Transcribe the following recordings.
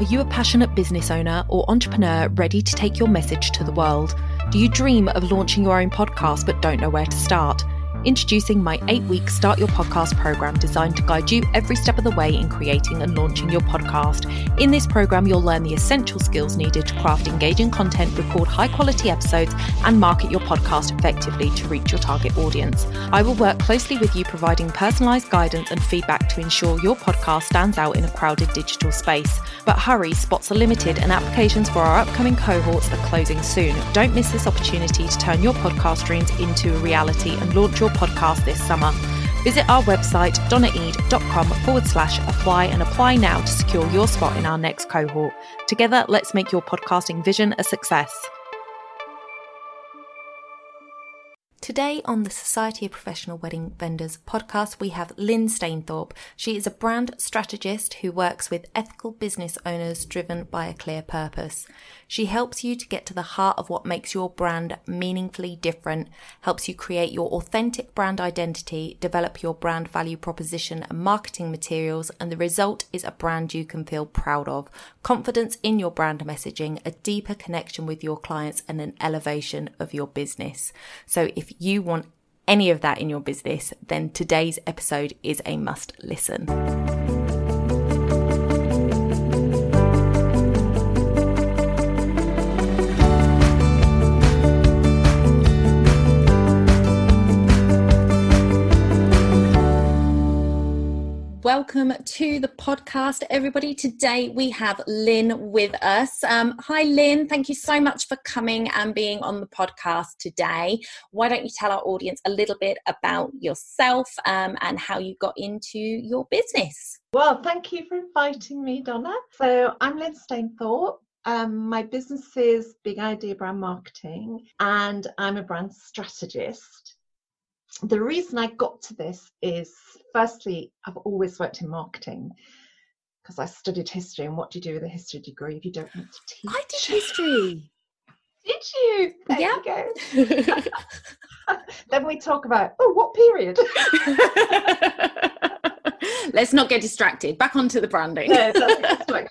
Are you a passionate business owner or entrepreneur ready to take your message to the world? Do you dream of launching your own podcast but don't know where to start? Introducing my eight week Start Your Podcast program designed to guide you every step of the way in creating and launching your podcast. In this program, you'll learn the essential skills needed to craft engaging content, record high quality episodes, and market your podcast effectively to reach your target audience. I will work closely with you, providing personalized guidance and feedback to ensure your podcast stands out in a crowded digital space. But hurry, spots are limited, and applications for our upcoming cohorts are closing soon. Don't miss this opportunity to turn your podcast dreams into a reality and launch your your podcast this summer. Visit our website, donnaeade.com forward slash apply and apply now to secure your spot in our next cohort. Together, let's make your podcasting vision a success. Today on the Society of Professional Wedding Vendors podcast, we have Lynne Stainthorpe. She is a brand strategist who works with ethical business owners driven by a clear purpose. She helps you to get to the heart of what makes your brand meaningfully different, helps you create your authentic brand identity, develop your brand value proposition and marketing materials, and the result is a brand you can feel proud of, confidence in your brand messaging, a deeper connection with your clients, and an elevation of your business. So if you want any of that in your business, then today's episode is a must listen. Welcome to the podcast, everybody. Today we have Lynne with us. Um, hi, Lynne. Thank you so much for coming and being on the podcast today. Why don't you tell our audience a little bit about yourself um, and how you got into your business? Well, thank you for inviting me, Donna. So I'm Lynne Stainthorpe. Um, my business is Big Idea Brand Marketing, and I'm a brand strategist the reason I got to this is firstly, I've always worked in marketing because I studied history. And what do you do with a history degree if you don't want to teach? I did history. did you? There yeah. You go. then we talk about, oh, what period? Let's not get distracted. Back onto the branding. no,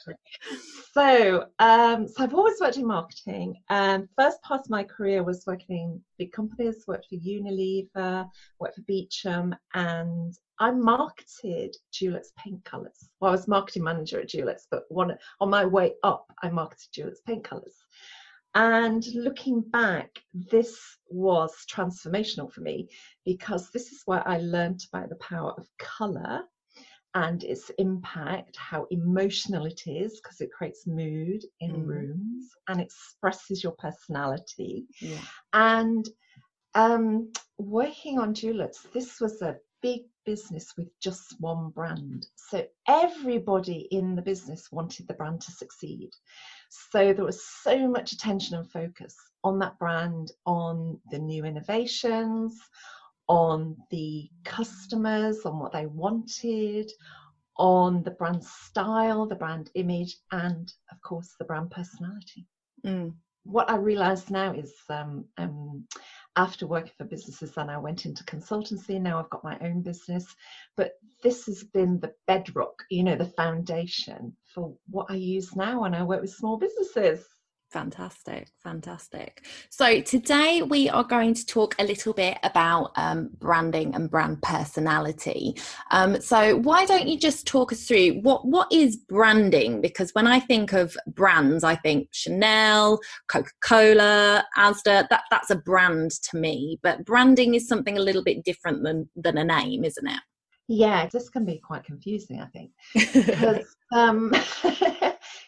so, um, so I've always worked in marketing. And first part of my career was working in big companies. Worked for Unilever, worked for Beecham, and I marketed Dulux paint colours. Well, I was marketing manager at Dulux, but one, on my way up, I marketed Dulux paint colours. And looking back, this was transformational for me because this is where I learned about the power of colour and its impact, how emotional it is, because it creates mood in mm. rooms and expresses your personality. Yeah. And um, working on Dulux, this was a big business with just one brand. So everybody in the business wanted the brand to succeed. So there was so much attention and focus on that brand, on the new innovations, on the customers, on what they wanted, on the brand style, the brand image, and of course the brand personality. Mm. What I realize now is um, um, after working for businesses, then I went into consultancy. Now I've got my own business, but this has been the bedrock, you know, the foundation for what I use now when I work with small businesses. Fantastic, fantastic. So, today we are going to talk a little bit about um, branding and brand personality. Um, so, why don't you just talk us through what, what is branding? Because when I think of brands, I think Chanel, Coca Cola, Asda, that, that's a brand to me. But branding is something a little bit different than, than a name, isn't it? Yeah, this can be quite confusing, I think. because um,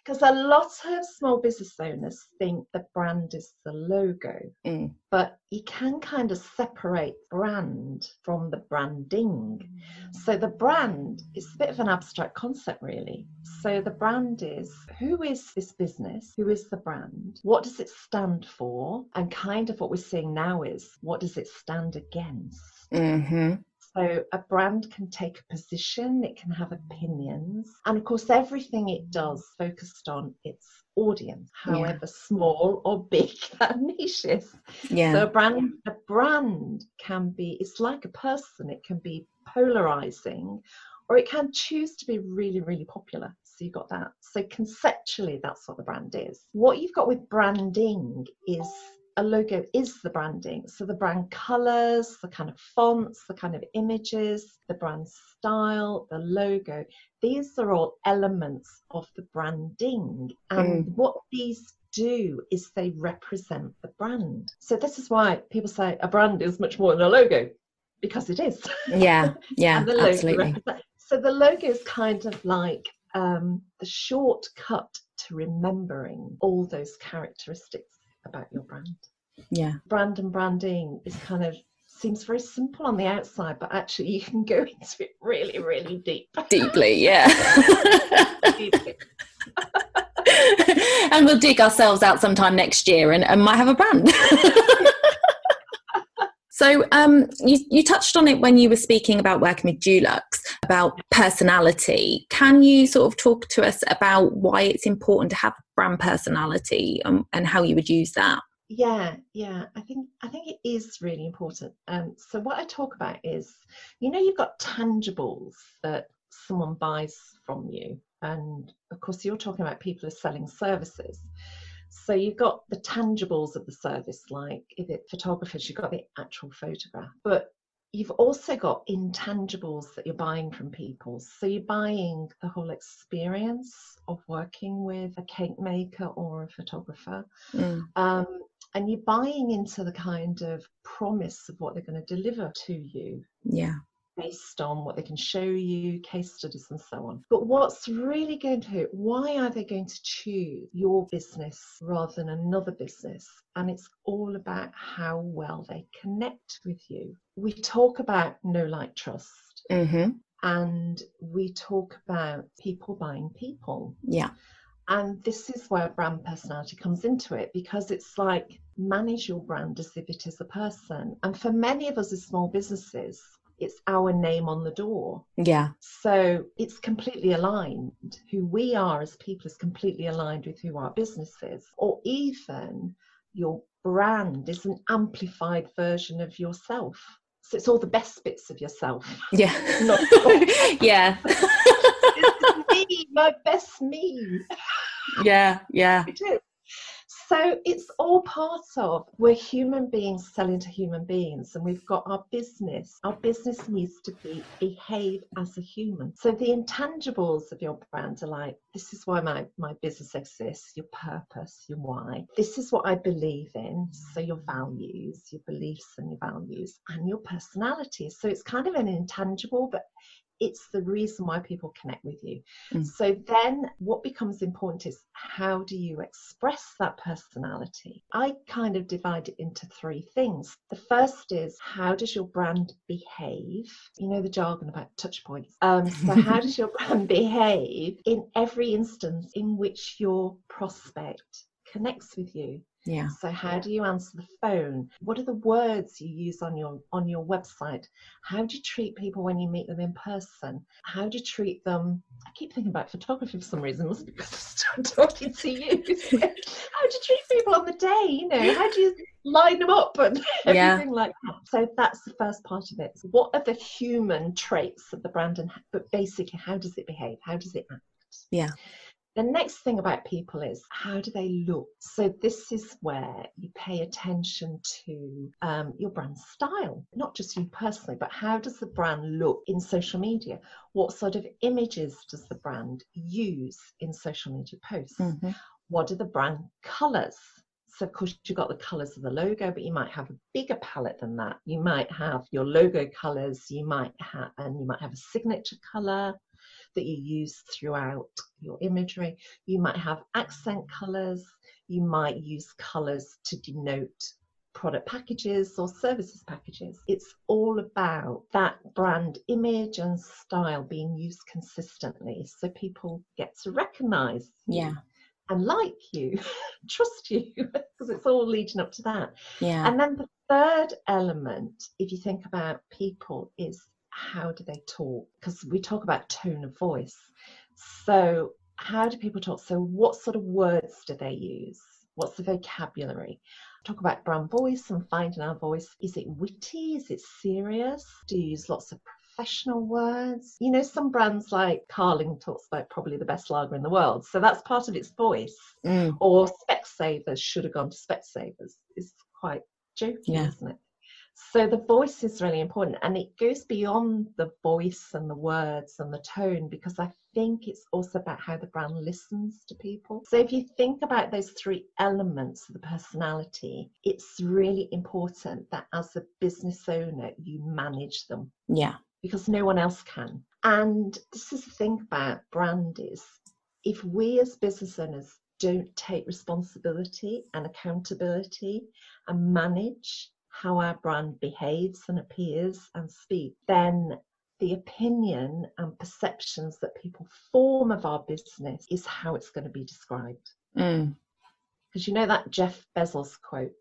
because a lot of small business owners think the brand is the logo, mm. but you can kind of separate brand from the branding. Mm. So the brand is a bit of an abstract concept, really. So the brand is who is this business? Who is the brand? What does it stand for? And kind of what we're seeing now is what does it stand against? Mm-hmm. So a brand can take a position, it can have opinions, and of course, everything it does focused on its audience, however yeah. small or big that niche is. Yeah. So a brand, a brand can be, it's like a person, it can be polarizing or it can choose to be really, really popular. So you've got that. So conceptually, that's what the brand is. What you've got with branding is a logo is the branding. So the brand colors, the kind of fonts, the kind of images, the brand style, the logo, these are all elements of the branding. And mm. what these do is they represent the brand. So this is why people say a brand is much more than a logo because it is. Yeah, yeah, absolutely. So the logo is kind of like um, the shortcut to remembering all those characteristics about your brand. Yeah. Brand and branding is kind of seems very simple on the outside, but actually you can go into it really, really deep. Deeply, yeah. Deeply. and we'll dig ourselves out sometime next year and, and might have a brand. So um, you, you touched on it when you were speaking about working with Dulux about personality. Can you sort of talk to us about why it's important to have brand personality and, and how you would use that? yeah yeah i think i think it is really important um so what i talk about is you know you've got tangibles that someone buys from you and of course you're talking about people who are selling services so you've got the tangibles of the service like if it photographers you've got the actual photograph but you've also got intangibles that you're buying from people. So you're buying the whole experience of working with a cake maker or a photographer. Mm. Um, and you're buying into the kind of promise of what they're going to deliver to you. Yeah. Based on what they can show you, case studies, and so on. But what's really going to, why are they going to choose your business rather than another business? And it's all about how well they connect with you. We talk about know like, trust. Mm-hmm. And we talk about people buying people. Yeah. And this is where brand personality comes into it because it's like manage your brand as if it is a person. And for many of us as small businesses, it's our name on the door. Yeah. So it's completely aligned. Who we are as people is completely aligned with who our business is. Or even your brand is an amplified version of yourself. So it's all the best bits of yourself. Yeah. yeah. me, my best me. Yeah, yeah. So it's all part of we're human beings selling to human beings, and we've got our business. Our business needs to be behave as a human. So the intangibles of your brand are like this is why my my business exists, your purpose, your why. This is what I believe in. So your values, your beliefs, and your values, and your personality. So it's kind of an intangible, but it's the reason why people connect with you. Mm. So then what becomes important is how do you express that personality? I kind of divide it into three things. The first is how does your brand behave? You know the jargon about touch points. Um, so how does your brand behave in every instance in which your prospect connects with you? Yeah. So how do you answer the phone? What are the words you use on your on your website? How do you treat people when you meet them in person? How do you treat them? I keep thinking about photography for some reason. Must be because I'm talking to you. how do you treat people on the day? You know, how do you line them up and everything yeah. like that? So that's the first part of it. So what are the human traits of the brand, and but basically, how does it behave? How does it act? Yeah. The next thing about people is how do they look? So, this is where you pay attention to um, your brand style, not just you personally, but how does the brand look in social media? What sort of images does the brand use in social media posts? Mm-hmm. What are the brand colors? So, of course, you've got the colors of the logo, but you might have a bigger palette than that. You might have your logo colors, you might have, and you might have a signature color that you use throughout your imagery. You might have accent colors, you might use colors to denote product packages or services packages. It's all about that brand image and style being used consistently so people get to recognize yeah and like you, trust you, because it's all leading up to that. Yeah. And then the third element, if you think about people, is how do they talk? Because we talk about tone of voice. So, how do people talk? So, what sort of words do they use? What's the vocabulary? Talk about brand voice and finding our voice. Is it witty? Is it serious? Do you use lots of professional words. You know, some brands like Carling talks about probably the best lager in the world. So that's part of its voice. Mm. Or Specsavers should have gone to Specsavers. It's quite joking, Yeah. isn't it? So the voice is really important and it goes beyond the voice and the words and the tone because I think it's also about how the brand listens to people. So if you think about those three elements of the personality, it's really important that as a business owner you manage them Yeah. because no one else can. And this is the thing about brand is if we as business owners don't take responsibility and accountability and manage how our brand behaves and appears and speaks, then the opinion and perceptions that people form of our business is how it's going to be described. Mm. Because you know that Jeff Bezos quote,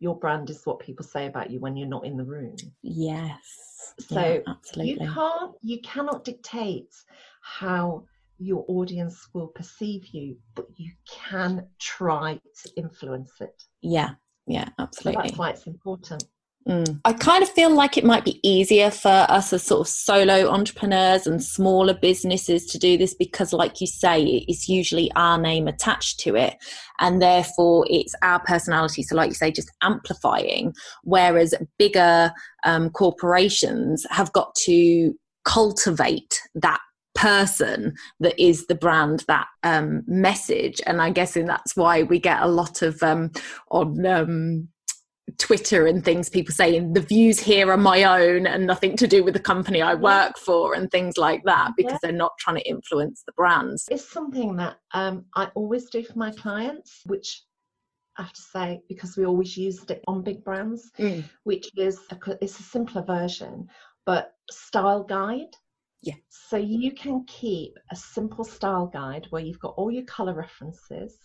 your brand is what people say about you when you're not in the room. Yes. So yeah, you can't you cannot dictate how your audience will perceive you but you can try to influence it Yeah. Yeah, so absolutely. that's why it's important Mm. I kind of feel like it might be easier for us as sort of solo entrepreneurs and smaller businesses to do this because, like you say, it's usually our name attached to it, and therefore it's our personality. So, like you say, just amplifying. Whereas bigger um, corporations have got to cultivate that person that is the brand that um, message and i'm guessing that's why we get a lot of um, on um, Twitter and things, people saying the views here are my own and nothing to do with the company I work for and things like that because Yeah. they're not trying to influence the brands. it's something that um, i always do for my clients which i have to say because we always used it on big brands Mm. which is a, it's a simpler version but style guide Yeah. so you can keep a simple style guide where you've got all your color references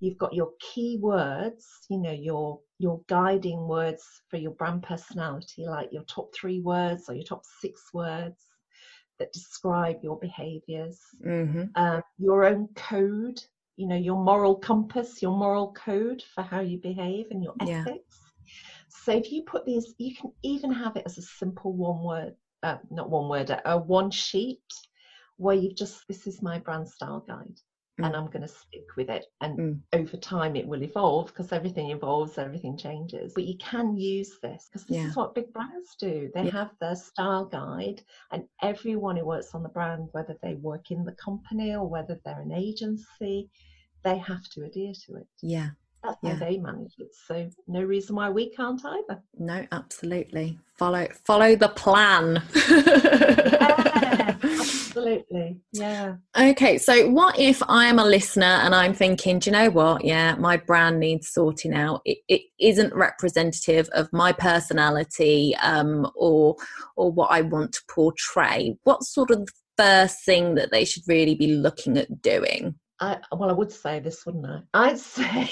you've got your key words you know your your guiding words for your brand personality like your top three words or your top six words that describe your behaviors Mm-hmm. um, your own code, you know, your moral compass, your moral code for how you behave and your Yeah. ethics. So if you put these, you can even have it as a simple one word, uh, not one word, a one sheet where you've just, this is my brand style guide. And Mm. I'm going to stick with it. And Mm. over time, it will evolve because everything evolves, everything changes. But you can use this because this Yeah. is what big brands do. They Yeah. have their style guide, and everyone who works on the brand, whether they work in the company or whether they're an agency, they have to adhere to it. Yeah. That's Yeah. how they manage it. So no reason why we can't either. No, absolutely. Follow follow the plan. Yeah, absolutely. Yeah. Okay, so what if I'm a listener and I'm thinking, do you know what? Yeah, my brand needs sorting out. It, it isn't representative of my personality um, or or what I want to portray. What sort of first thing that they should really be looking at doing? I well, I would say this, wouldn't I? I'd say,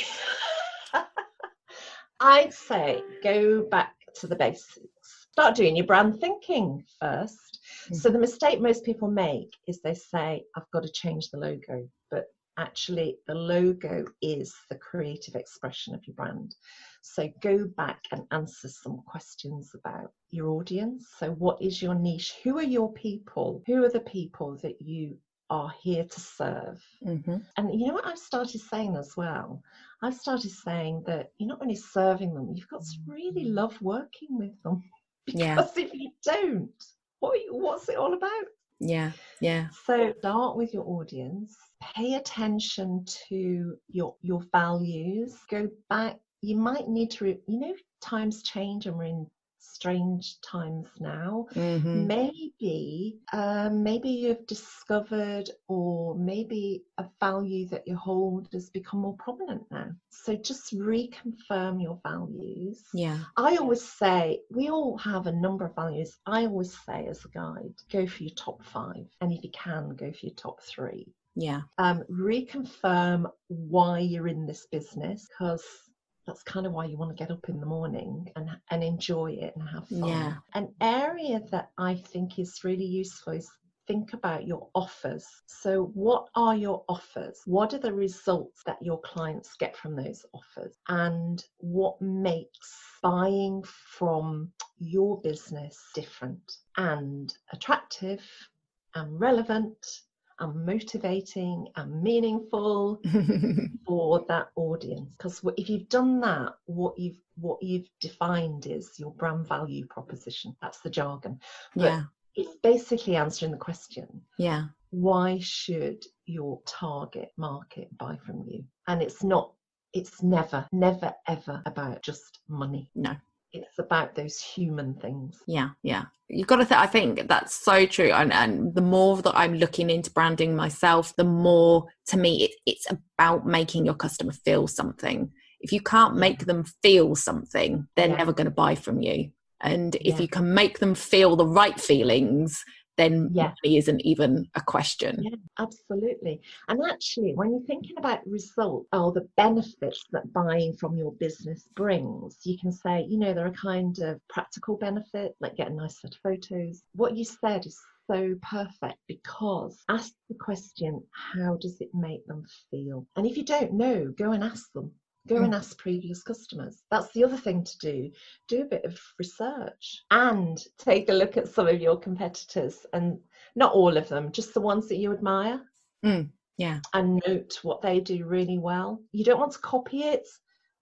I'd say, go back to the basics. Start doing your brand thinking first. So mm. the mistake most people make is they say, "I've got to change the logo," but actually, the logo is the creative expression of your brand. So go back and answer some questions about your audience. So, what is your niche? Who are your people? Who are the people that you are here to serve? Mm-hmm. And you know what I've started saying as well? I've started saying that you're not only serving them, you've got to really love working with them. Yeah. Because if you don't, what you, what's it all about? Yeah, yeah, So start with your audience, pay attention to your your values, go back. You might need to, re- you know, times change and we're in strange times now. Mm-hmm. maybe um, maybe you've discovered or maybe a value that you hold has become more prominent now. So just reconfirm your values. Yeah, i always say we all have a number of values. I always say as a guide go for your top five. And if you can go for your top three. Yeah, um, reconfirm why you're in this business because that's kind of why you want to get up in the morning and, and enjoy it and have fun. Yeah. An area that I think is really useful is think about your offers. So, what are your offers? What are the results that your clients get from those offers? And what makes buying from your business different and attractive and relevant and motivating and meaningful for that audience. Because if you've done that what you've what you've defined is your brand value proposition. That's the jargon. But yeah. it's basically answering the question yeah. why should your target market buy from you? And it's not it's never never ever about just money. No it's about those human things. Yeah yeah. You've got to th- i think that's so true and, and the more that i'm looking into branding myself the more to me it, it's about making your customer feel something. If you can't make them feel something they're yeah. never going to buy from you. And if yeah. you can make them feel the right feelings then yeah. money isn't even a question. Yeah, absolutely. And actually, when you're thinking about results or the benefits that buying from your business brings, you can say, you know, there are kind of practical benefit, like get a nice set of photos. What you said is so perfect because ask the question, how does it make them feel? And if you don't know, go and ask them. Go and mm. ask previous customers. That's the other thing to do. Do a bit of research and take a look at some of your competitors and not all of them, just the ones that you admire. Mm, yeah. And note what they do really well. You don't want to copy it,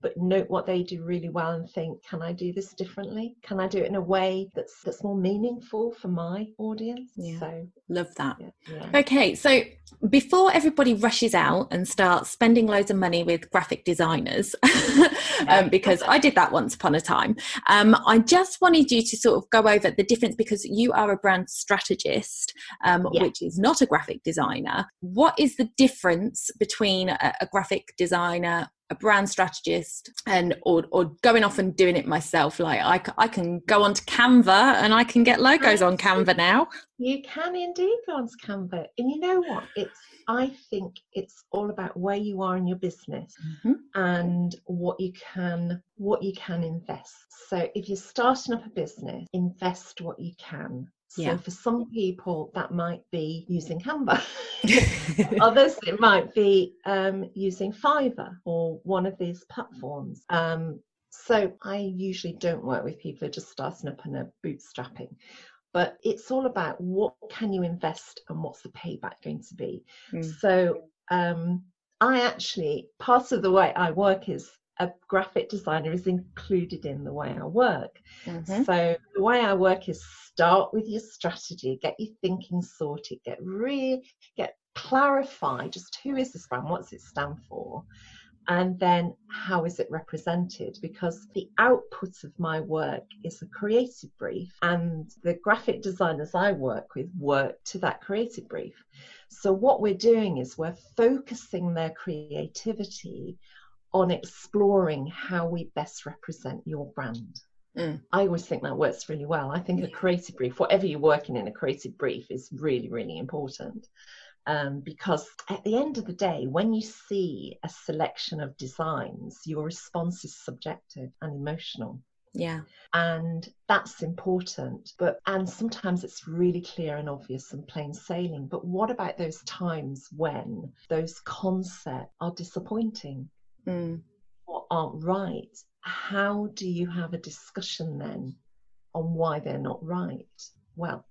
but note what they do really well and think can i do this differently? Can i do it in a way that's that's more meaningful for my audience? Yeah. So love that. yeah, yeah. okay so before everybody rushes out and starts spending loads of money with graphic designers um, because i did that once upon a time um, i just wanted you to sort of go over the difference because you are a brand strategist um, which is not a graphic designer. What is the difference between a, a graphic designer a brand strategist and or, or going off and doing it myself. Like I, I can go onto canva and i can get logos on canva now. You can indeed go onto canva. And you know what? It's i think it's all about where you are in your business mm-hmm. and what you can what you can invest. So if you're starting up a business invest what you can so yeah. for some people, that might be using Canva. Others, it might be um, using Fiverr or one of these platforms. Um, so I usually don't work with people who are just starting up and are bootstrapping. But it's all about what can you invest and what's the payback going to be. Mm. So um, I actually, part of the way I work is a graphic designer is included in the way I work. Mm-hmm. So the way I work is start with your strategy, get your thinking sorted, get really get clarify just who is this brand, what's it stand for, and then how is it represented because the output of my work is a creative brief and the graphic designers i work with work to that creative brief so what we're doing is we're focusing their creativity on exploring how we best represent your brand. Mm. I always think that works really well. I think a creative brief, whatever you're working in, a creative brief is really, really important. Um, because at the end of the day, when you see a selection of designs, your response is subjective and emotional. Yeah. And that's important. But and sometimes it's really clear and obvious and plain sailing. But what about those times when those concepts are disappointing? Mm. aren't right, how do you have a discussion then on why they're not right? Well,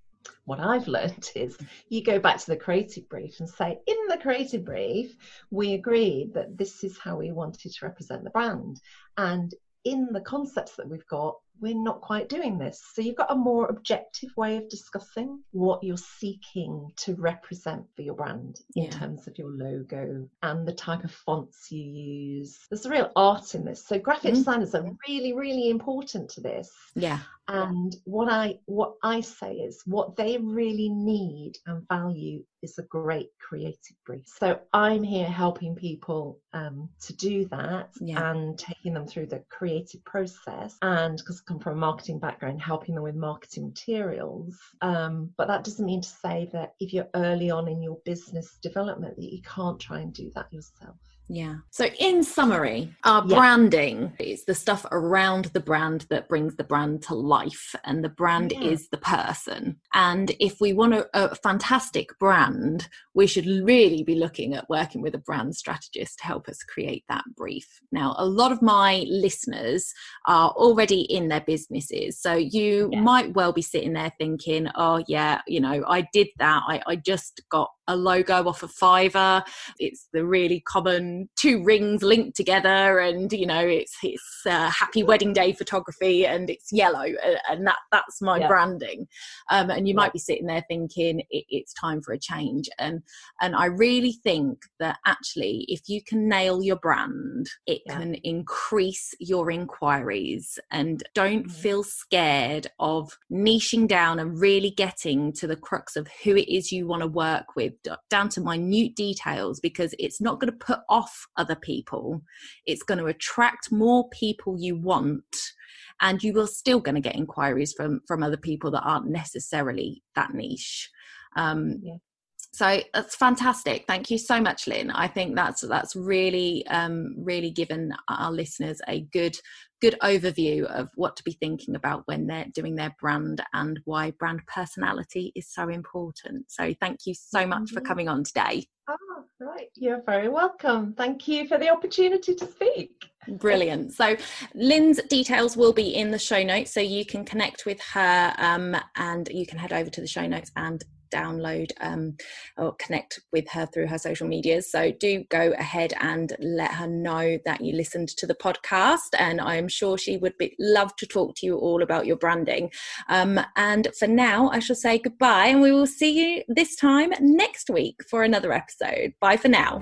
what I've learned is you go back to the creative brief and say, in the creative brief, we agreed that this is how we wanted to represent the brand. And in the concepts that we've got, we're not quite doing this. So you've got a more objective way of discussing what you're seeking to represent for your brand in terms of your logo and the type of fonts you use. There's a real art in this. So graphic mm-hmm. designers are really, really important to this. Yeah. And what I what I say is what they really need and value is a great creative brief. So I'm here helping people um, to do that yeah. and taking them through the creative process. And because come from a marketing background, helping them with marketing materials. Um, but that doesn't mean to say that if you're early on in your business development, that you can't try and do that yourself. Yeah. So, in summary, our yeah. branding is the stuff around the brand that brings the brand to life, and the brand yeah. is the person. And if we want a, a, fantastic brand, we should really be looking at working with a brand strategist to help us create that brief. Now, a lot of my listeners are already in their businesses. So you yeah. might well be sitting there thinking, oh, yeah, you know, I did that. I, I just got a logo off of Fiverr. It's the really common two rings linked together, and you know, it's it's uh, happy wedding day photography, and it's yellow, and that that's my yeah. branding. Um, and you might be sitting there thinking it, it's time for a change, and and I really think that actually, if you can nail your brand, it yeah. can increase your inquiries, and don't mm-hmm. feel scared of niching down and really getting to the crux of who it is you want to work with down to minute details because it's not going to put off other people. It's going to attract more people you want and you will still going to get inquiries from from other people that aren't necessarily that niche um, yeah. so that's fantastic thank you so much lynne i think that's that's really um, really given our listeners a good good overview of what to be thinking about when they're doing their brand and why brand personality is so important. So thank you so much for coming on today. Oh, right. You're very welcome. Thank you for the opportunity to speak. Brilliant. So, Lynne's details will be in the show notes, so you can connect with her um, and you can head over to the show notes and download um, or connect with her through her social medias. So do go ahead and let her know that you listened to the podcast, and I'm sure she would be, love to talk to you all about your branding. Um, and for now, I shall say goodbye, and we will see you this time next week for another episode. Bye for now.